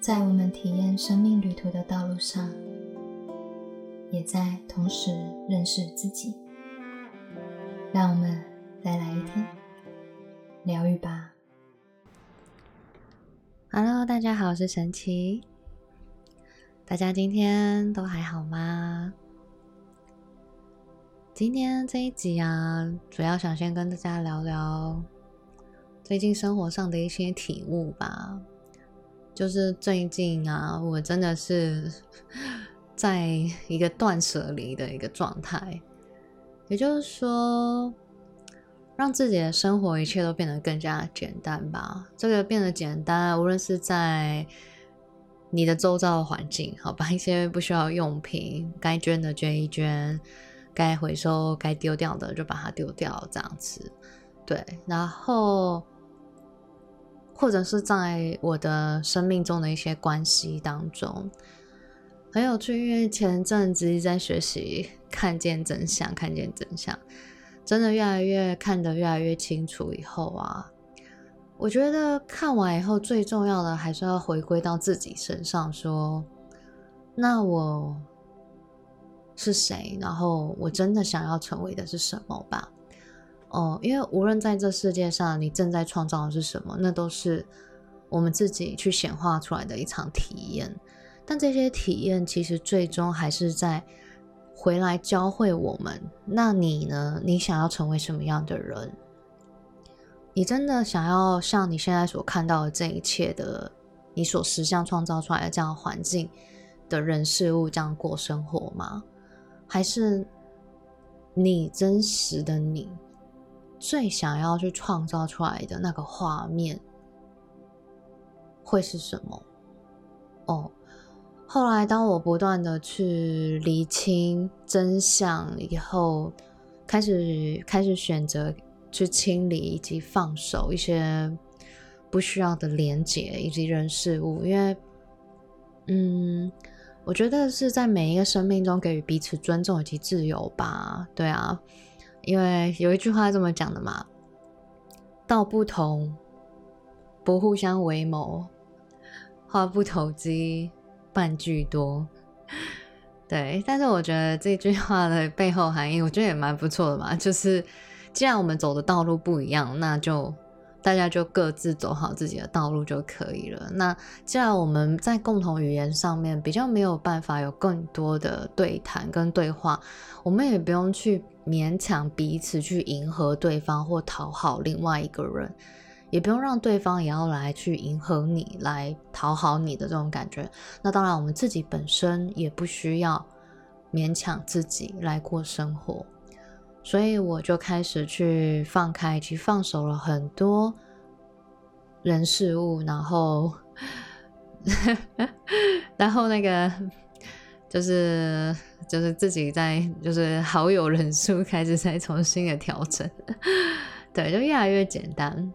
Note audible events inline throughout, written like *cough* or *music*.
在我们体验生命旅途的道路上，也在同时认识自己。让我们再来一天疗愈吧。Hello，大家好，我是神奇。大家今天都还好吗？今天这一集啊，主要想先跟大家聊聊最近生活上的一些体悟吧。就是最近啊，我真的是 *laughs* 在一个断舍离的一个状态，也就是说，让自己的生活一切都变得更加简单吧。这个变得简单，无论是在你的周遭环境，好吧一些不需要用品，该捐的捐一捐。该回收、该丢掉的就把它丢掉，这样子。对，然后或者是在我的生命中的一些关系当中，很有趣。因为前阵子一直在学习看见真相，看见真相，真的越来越看得越来越清楚。以后啊，我觉得看完以后最重要的还是要回归到自己身上，说，那我。是谁？然后我真的想要成为的是什么吧？哦，因为无论在这世界上你正在创造的是什么，那都是我们自己去显化出来的一场体验。但这些体验其实最终还是在回来教会我们。那你呢？你想要成为什么样的人？你真的想要像你现在所看到的这一切的，你所实相创造出来的这样环境的人事物这样过生活吗？还是你真实的你最想要去创造出来的那个画面会是什么？哦，后来当我不断的去厘清真相以后，开始开始选择去清理以及放手一些不需要的连接以及人事物，因为嗯。我觉得是在每一个生命中给予彼此尊重以及自由吧。对啊，因为有一句话这么讲的嘛：“道不同，不互相为谋；话不投机，半句多。*laughs* ”对，但是我觉得这句话的背后含义，我觉得也蛮不错的嘛。就是既然我们走的道路不一样，那就。大家就各自走好自己的道路就可以了。那既然我们在共同语言上面比较没有办法有更多的对谈跟对话，我们也不用去勉强彼此去迎合对方或讨好另外一个人，也不用让对方也要来去迎合你来讨好你的这种感觉。那当然，我们自己本身也不需要勉强自己来过生活。所以我就开始去放开，去放手了很多人事物，然后，*laughs* 然后那个就是就是自己在就是好友人数开始在重新的调整，对，就越来越简单，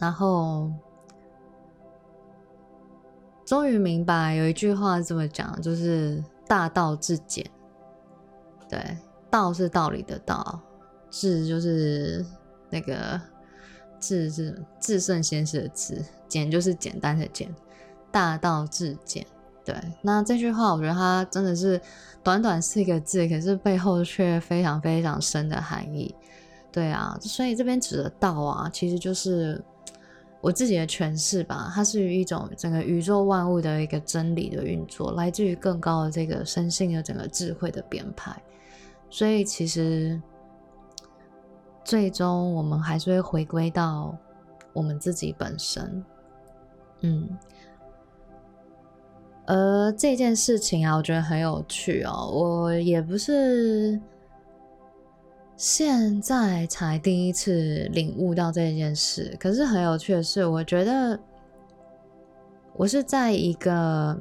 然后终于明白有一句话这么讲，就是大道至简，对。道是道理的道，智就是那个智是至圣先师的智，简就是简单的简，大道至简。对，那这句话我觉得它真的是短短四个字，可是背后却非常非常深的含义。对啊，所以这边指的道啊，其实就是我自己的诠释吧，它是一种整个宇宙万物的一个真理的运作，来自于更高的这个生性的整个智慧的编排。所以，其实最终我们还是会回归到我们自己本身，嗯。而这件事情啊，我觉得很有趣哦。我也不是现在才第一次领悟到这件事，可是很有趣的是，我觉得我是在一个。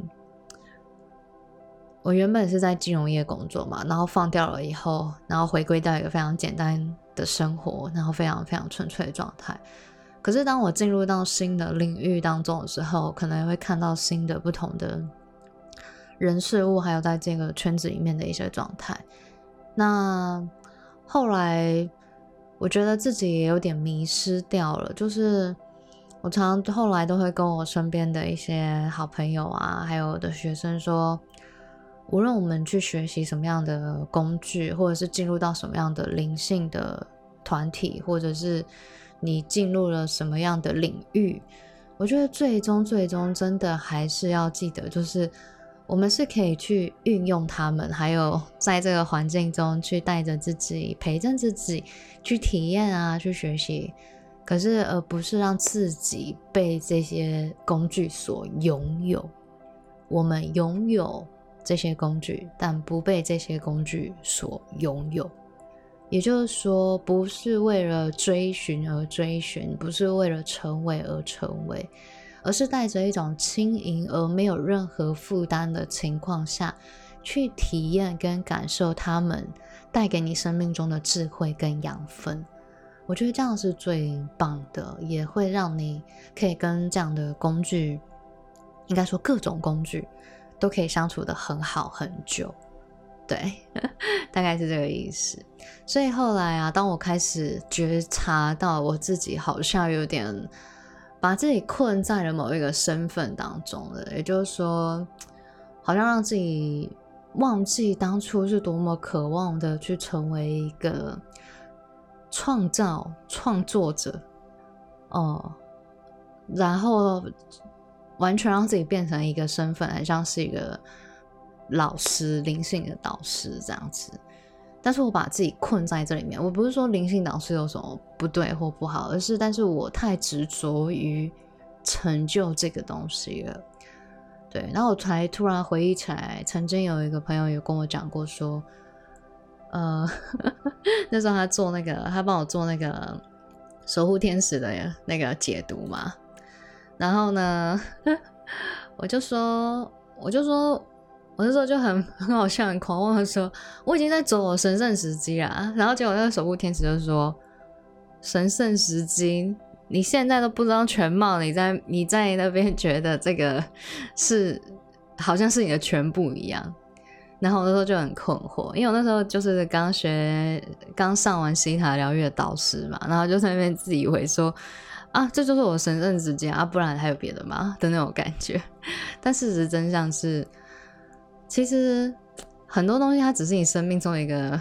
我原本是在金融业工作嘛，然后放掉了以后，然后回归到一个非常简单的生活，然后非常非常纯粹的状态。可是当我进入到新的领域当中的时候，可能会看到新的不同的人事物，还有在这个圈子里面的一些状态。那后来我觉得自己也有点迷失掉了，就是我常常后来都会跟我身边的一些好朋友啊，还有我的学生说，无论我们去学习什么样的工具，或者是进入到什么样的灵性的团体，或者是你进入了什么样的领域，我觉得最终最终真的还是要记得，就是我们是可以去运用他们，还有 *laughs* 在这个环境中去带着自己，陪着自己去体验啊，去学习。可是，而不是让自己被这些工具所拥有。我们拥有这些工具，但不被这些工具所拥有。也就是说，不是为了追寻而追寻，不是为了成为而成为，而是带着一种轻盈而没有任何负担的情况下去体验跟感受他们带给你生命中的智慧跟养分。我觉得这样是最棒的，也会让你可以跟这样的工具，应该说各种工具，都可以相处的很好很久。对，*laughs* 大概是这个意思。所以后来啊，当我开始觉察到我自己好像有点把自己困在了某一个身份当中了，也就是说，好像让自己忘记当初是多么渴望的去成为一个。创造创作者，哦，然后完全让自己变成一个身份，很像是一个老师、灵性的导师这样子。但是我把自己困在这里面，我不是说灵性导师有什么不对或不好，而是但是我太执着于成就这个东西了。对，然后我才突然回忆起来，曾经有一个朋友有跟我讲过说。呃，*laughs* 那时候他做那个，他帮我做那个守护天使的那个解读嘛。然后呢，*laughs* 我就说，我就说，我那时候就很 *laughs* 很好笑，很狂妄的说，我已经在走我神圣时机了。然后结果那个守护天使就说，神圣时机，你现在都不知道全貌，你在你在那边觉得这个是好像是你的全部一样。然后我那时候就很困惑，因为我那时候就是刚学、刚上完西塔疗愈的导师嘛，然后就在那边自以为说啊，这就是我神圣之间啊，不然还有别的吗的那种感觉。*laughs* 但事实真相是，其实很多东西它只是你生命中的一个。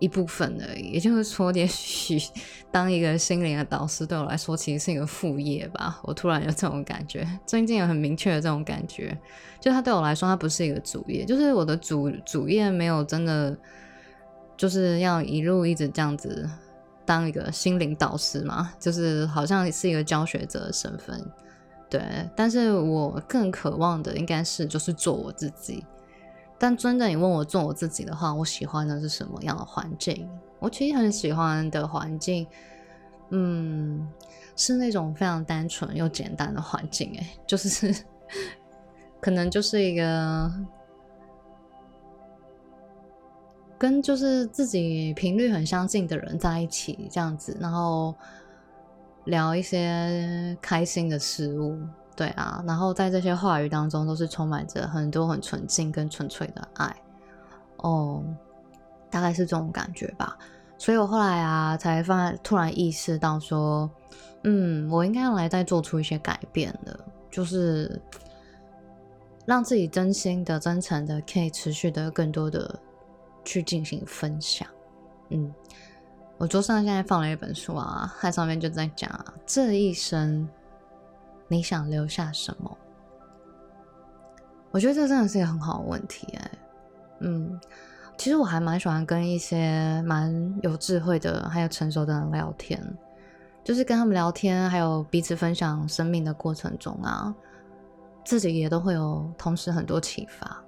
一部分而已，也就是说，也许当一个心灵的导师对我来说，其实是一个副业吧。我突然有这种感觉，最近有很明确的这种感觉，就他对我来说，他不是一个主业，就是我的主主业没有真的就是要一路一直这样子当一个心灵导师嘛，就是好像是一个教学者的身份，对。但是我更渴望的应该是就是做我自己。但真的，你问我做我自己的话，我喜欢的是什么样的环境？我其实很喜欢的环境，嗯，是那种非常单纯又简单的环境。哎，就是 *laughs* 可能就是一个跟就是自己频率很相近的人在一起这样子，然后聊一些开心的事物。对啊，然后在这些话语当中，都是充满着很多很纯净跟纯粹的爱，哦，大概是这种感觉吧。所以我后来啊，才发突然意识到说，嗯，我应该要来再做出一些改变的，就是让自己真心的、真诚的，可以持续的、更多的去进行分享。嗯，我桌上现在放了一本书啊，它上面就在讲啊，这一生。你想留下什么？我觉得这真的是一个很好的问题哎。嗯，其实我还蛮喜欢跟一些蛮有智慧的、还有成熟的人聊天，就是跟他们聊天，还有彼此分享生命的过程中啊，自己也都会有同时很多启发。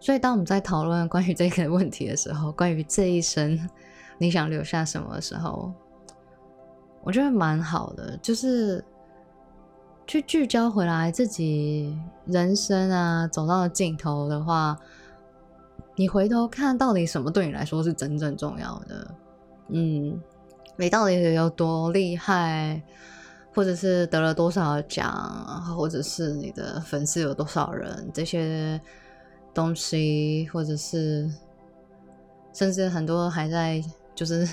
所以，当我们在讨论关于这个问题的时候，关于这一生你想留下什么的时候，我觉得蛮好的，就是。去聚焦回来自己人生啊，走到了尽头的话，你回头看到底什么对你来说是真正重要的？嗯，你到底有多厉害，或者是得了多少奖，或者是你的粉丝有多少人，这些东西，或者是甚至很多还在就是。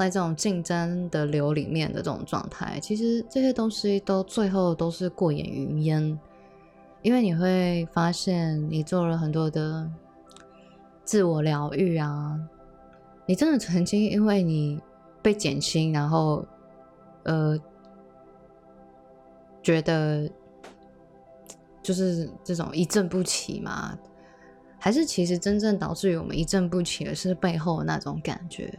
在这种竞争的流里面的这种状态，其实这些东西都最后都是过眼云烟，因为你会发现你做了很多的自我疗愈啊，你真的曾经因为你被减轻，然后呃觉得就是这种一振不起嘛。还是其实真正导致于我们一振不起的是背后的那种感觉，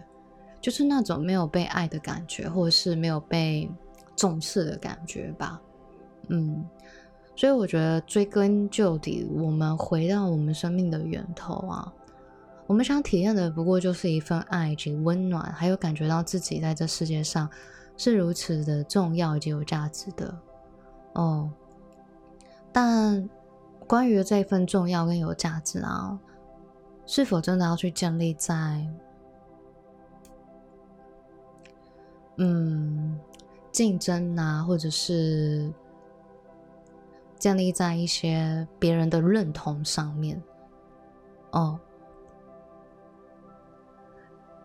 就是那种没有被爱的感觉，或者是没有被重视的感觉吧。嗯，所以我觉得追根究底，我们回到我们生命的源头啊，我们想体验的不过就是一份爱及温暖，还有感觉到自己在这世界上是如此的重要以及有价值的。哦，但。关于这份重要跟有价值啊，是否真的要去建立在嗯竞争啊，或者是建立在一些别人的认同上面？哦，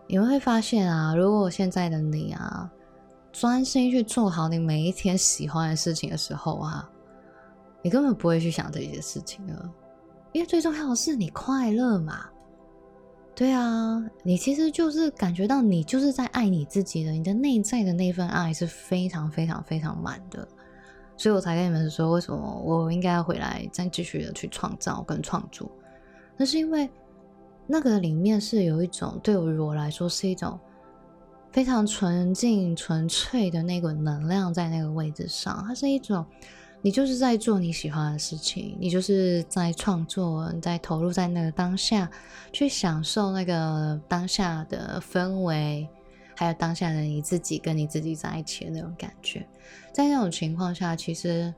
你们会发现啊，如果现在的你啊，专心去做好你每一天喜欢的事情的时候啊。你根本不会去想这些事情了，因为最重要的是你快乐嘛。对啊，你其实就是感觉到你就是在爱你自己的，你的内在的那份爱是非常非常非常满的，所以我才跟你们说，为什么我应该要回来再继续的去创造跟创作。那是因为那个里面是有一种对于我来说是一种非常纯净纯粹的那个能量在那个位置上，它是一种。你就是在做你喜欢的事情，你就是在创作，你在投入在那个当下，去享受那个当下的氛围，还有当下的你自己跟你自己在一起的那种感觉。在那种情况下，其实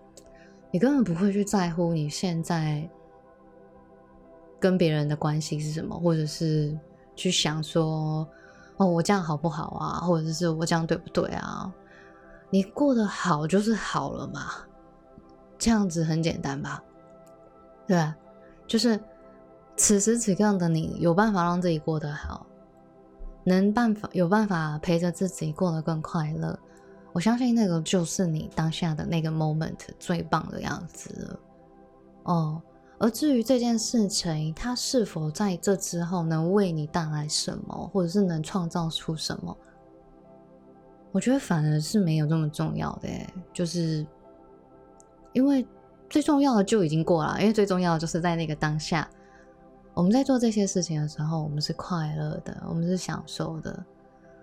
你根本不会去在乎你现在跟别人的关系是什么，或者是去想说哦，我这样好不好啊，或者是我这样对不对啊？你过得好就是好了嘛。这样子很简单吧？对？就是此时此刻的你有办法让自己过得好，能办法有办法陪着自己过得更快乐。我相信那个就是你当下的那个 moment 最棒的样子了。哦，而至于这件事情，它是否在这之后能为你带来什么，或者是能创造出什么，我觉得反而是没有这么重要的。就是。因为最重要的就已经过了，因为最重要的就是在那个当下，我们在做这些事情的时候，我们是快乐的，我们是享受的。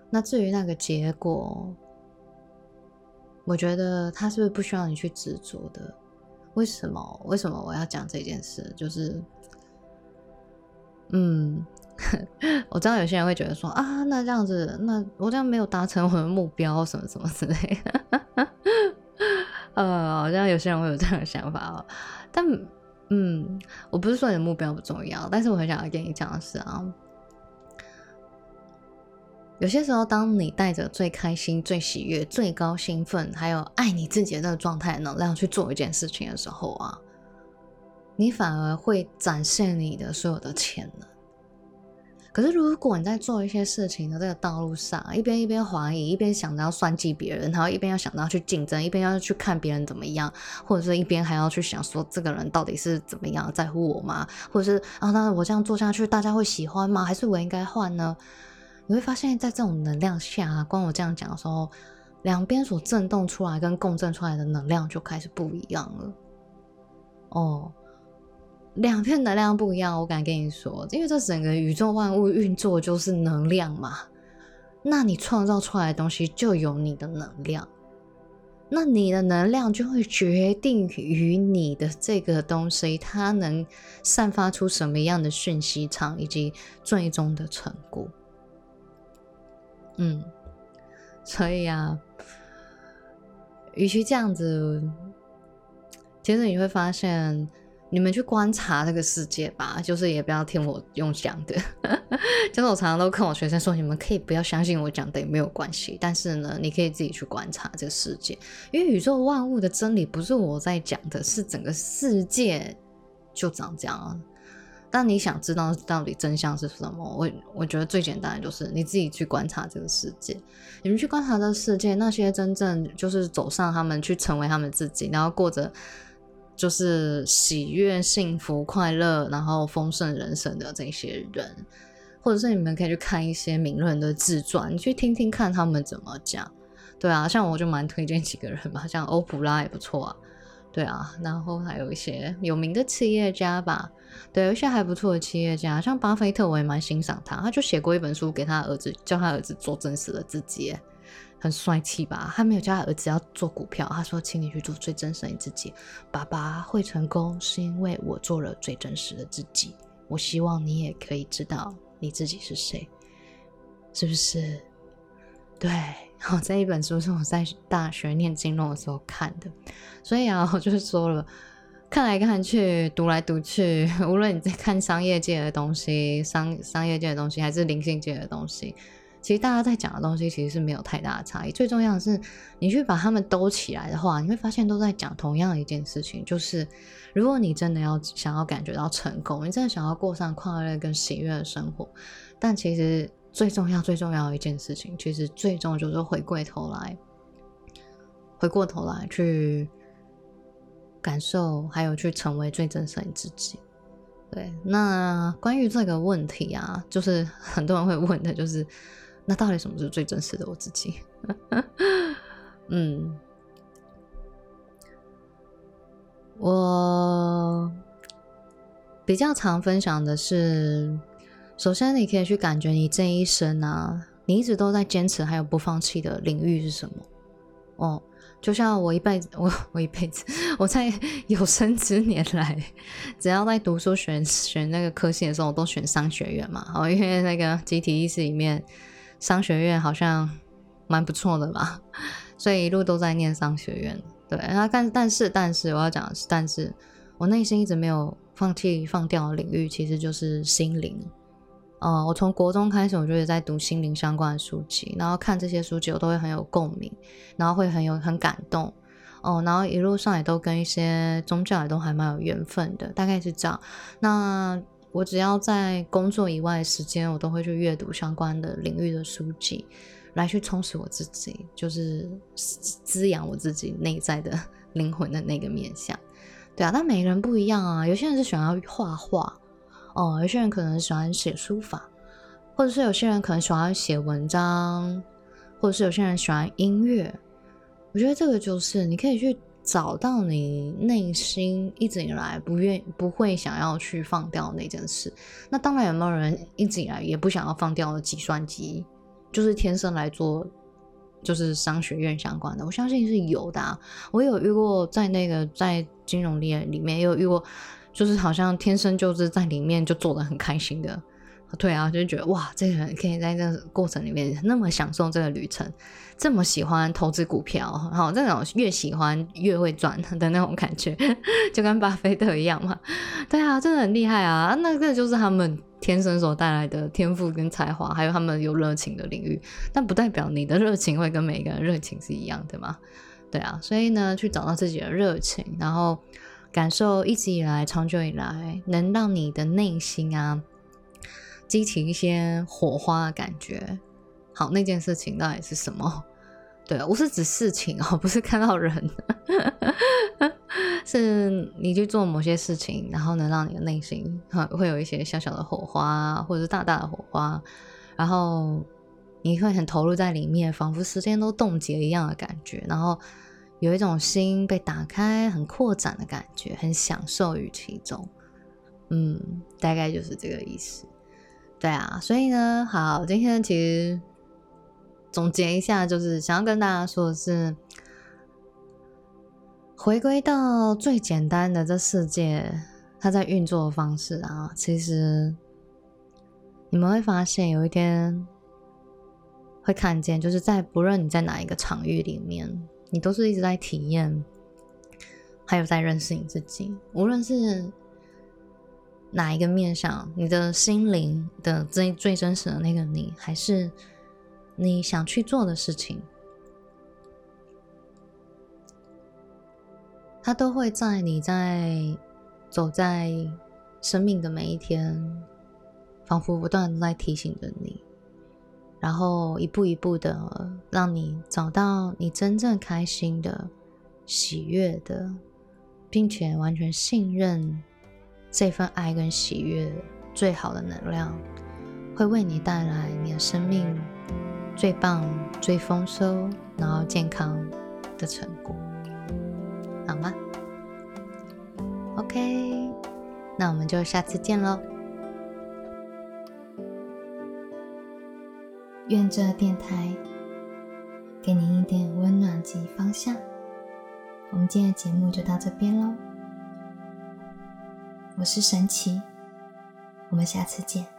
那至于那个结果，我觉得他是不是不需要你去执着的？为什么？为什么我要讲这件事？就是，嗯，*laughs* 我知道有些人会觉得说啊，那这样子，那我这样没有达成我的目标，什么什么之类的。呃，好像有些人会有这样的想法哦，但嗯，我不是说你的目标不重要，但是我很想要跟你讲的是啊，有些时候，当你带着最开心、最喜悦、最高兴奋，还有爱你自己的那个状态能量去做一件事情的时候啊，你反而会展现你的所有的潜能。可是，如果你在做一些事情的这个道路上，一边一边怀疑，一边想着要算计别人，然后一边要想到去竞争，一边要去看别人怎么样，或者是一边还要去想说这个人到底是怎么样在乎我吗？或者是啊，那我这样做下去，大家会喜欢吗？还是我应该换呢？你会发现在这种能量下，光我这样讲的时候，两边所震动出来跟共振出来的能量就开始不一样了。哦。两片能量不一样，我敢跟你说，因为这整个宇宙万物运作就是能量嘛。那你创造出来的东西就有你的能量，那你的能量就会决定于你的这个东西它能散发出什么样的讯息场，以及最终的成果。嗯，所以啊，与其这样子，其实你会发现。你们去观察这个世界吧，就是也不要听我用讲的。*laughs* 就是我常常都跟我学生说，你们可以不要相信我讲的也没有关系，但是呢，你可以自己去观察这个世界，因为宇宙万物的真理不是我在讲的，是整个世界就长这样。但你想知道到底真相是什么？我我觉得最简单的就是你自己去观察这个世界，你们去观察这个世界，那些真正就是走上他们去成为他们自己，然后过着就是喜悦、幸福、快乐，然后丰盛人生的这些人，或者是你们可以去看一些名人的自传，去听听看他们怎么讲。对啊，像我就蛮推荐几个人吧，像欧普拉也不错啊。对啊，然后还有一些有名的企业家吧，对，有一些还不错的企业家，像巴菲特，我也蛮欣赏他。他就写过一本书给他儿子，叫他儿子做真实的自己，很帅气吧？他没有叫他儿子要做股票，他说：“请你去做最真实的自己。”爸爸会成功是因为我做了最真实的自己。我希望你也可以知道你自己是谁，是不是？对。好，这一本书是我在大学念金融的时候看的，所以啊，我就是说了，看来看去，读来读去，无论你在看商业界的东西、商商业界的东西，还是灵性界的东西，其实大家在讲的东西其实是没有太大的差异。最重要的是，你去把它们兜起来的话，你会发现都在讲同样一件事情，就是如果你真的要想要感觉到成功，你真的想要过上快乐跟喜悦的生活，但其实。最重要、最重要的一件事情，其实最重要就是回过头来，回过头来去感受，还有去成为最真实的自己。对，那关于这个问题啊，就是很多人会问的，就是那到底什么是最真实的我自己？*laughs* 嗯，我比较常分享的是。首先，你可以去感觉你这一生啊，你一直都在坚持还有不放弃的领域是什么？哦，就像我一辈子，*laughs* 我我一辈子，我在有生之年来，只要在读书选选那个科系的时候，我都选商学院嘛。哦，因为那个集体意识里面，商学院好像蛮不错的吧，*laughs* 所以一路都在念商学院。对，那但但是但是我要讲的是，但是我内心一直没有放弃放掉的领域，其实就是心灵。哦，我从国中开始，我就在读心灵相关的书籍，然后看这些书籍，我都会很有共鸣，然后会很有很感动。哦，然后一路上也都跟一些宗教也都还蛮有缘分的，大概是这样。那我只要在工作以外的时间，我都会去阅读相关的领域的书籍，来去充实我自己，就是滋养我自己内在的 *laughs* 灵魂的那个面相。对啊，但每个人不一样啊，有些人是喜欢画画。哦，有些人可能喜欢写书法，或者是有些人可能喜欢写文章，或者是有些人喜欢音乐。我觉得这个就是你可以去找到你内心一直以来不愿、不会想要去放掉那件事。那当然，有没有人一直以来也不想要放掉的计算机，就是天生来做，就是商学院相关的？我相信是有的。我有遇过，在那个在金融业里面也有遇过。就是好像天生就是在里面就做的很开心的，对啊，就觉得哇，这个人可以在这个过程里面那么享受这个旅程，这么喜欢投资股票，好，这种越喜欢越会赚的那种感觉，*laughs* 就跟巴菲特一样嘛，对啊，真的很厉害啊，那个就是他们天生所带来的天赋跟才华，还有他们有热情的领域，但不代表你的热情会跟每个人热情是一样的嘛，对啊，所以呢，去找到自己的热情，然后。感受一直以来、长久以来能让你的内心啊激起一些火花的感觉。好，那件事情到底是什么？对，我是指事情哦，不是看到人，*laughs* 是你去做某些事情，然后能让你的内心会有一些小小的火花，或者是大大的火花，然后你会很投入在里面，仿佛时间都冻结一样的感觉，然后。有一种心被打开、很扩展的感觉，很享受于其中。嗯，大概就是这个意思。对啊，所以呢，好，今天其实总结一下，就是想要跟大家说的是，回归到最简单的这世界，它在运作的方式啊，其实你们会发现，有一天会看见，就是在不论你在哪一个场域里面。你都是一直在体验，还有在认识你自己。无论是哪一个面向，你的心灵的最最真实的那个你，还是你想去做的事情，它都会在你在走在生命的每一天，仿佛不断在提醒着你，然后一步一步的让你找到你真正开心的、喜悦的，并且完全信任这份爱跟喜悦最好的能量，会为你带来你的生命最棒、最丰收，然后健康的成果，好吗？OK。那我们就下次见喽！愿这电台给您一点温暖及方向。我们今天的节目就到这边喽，我是神奇，我们下次见。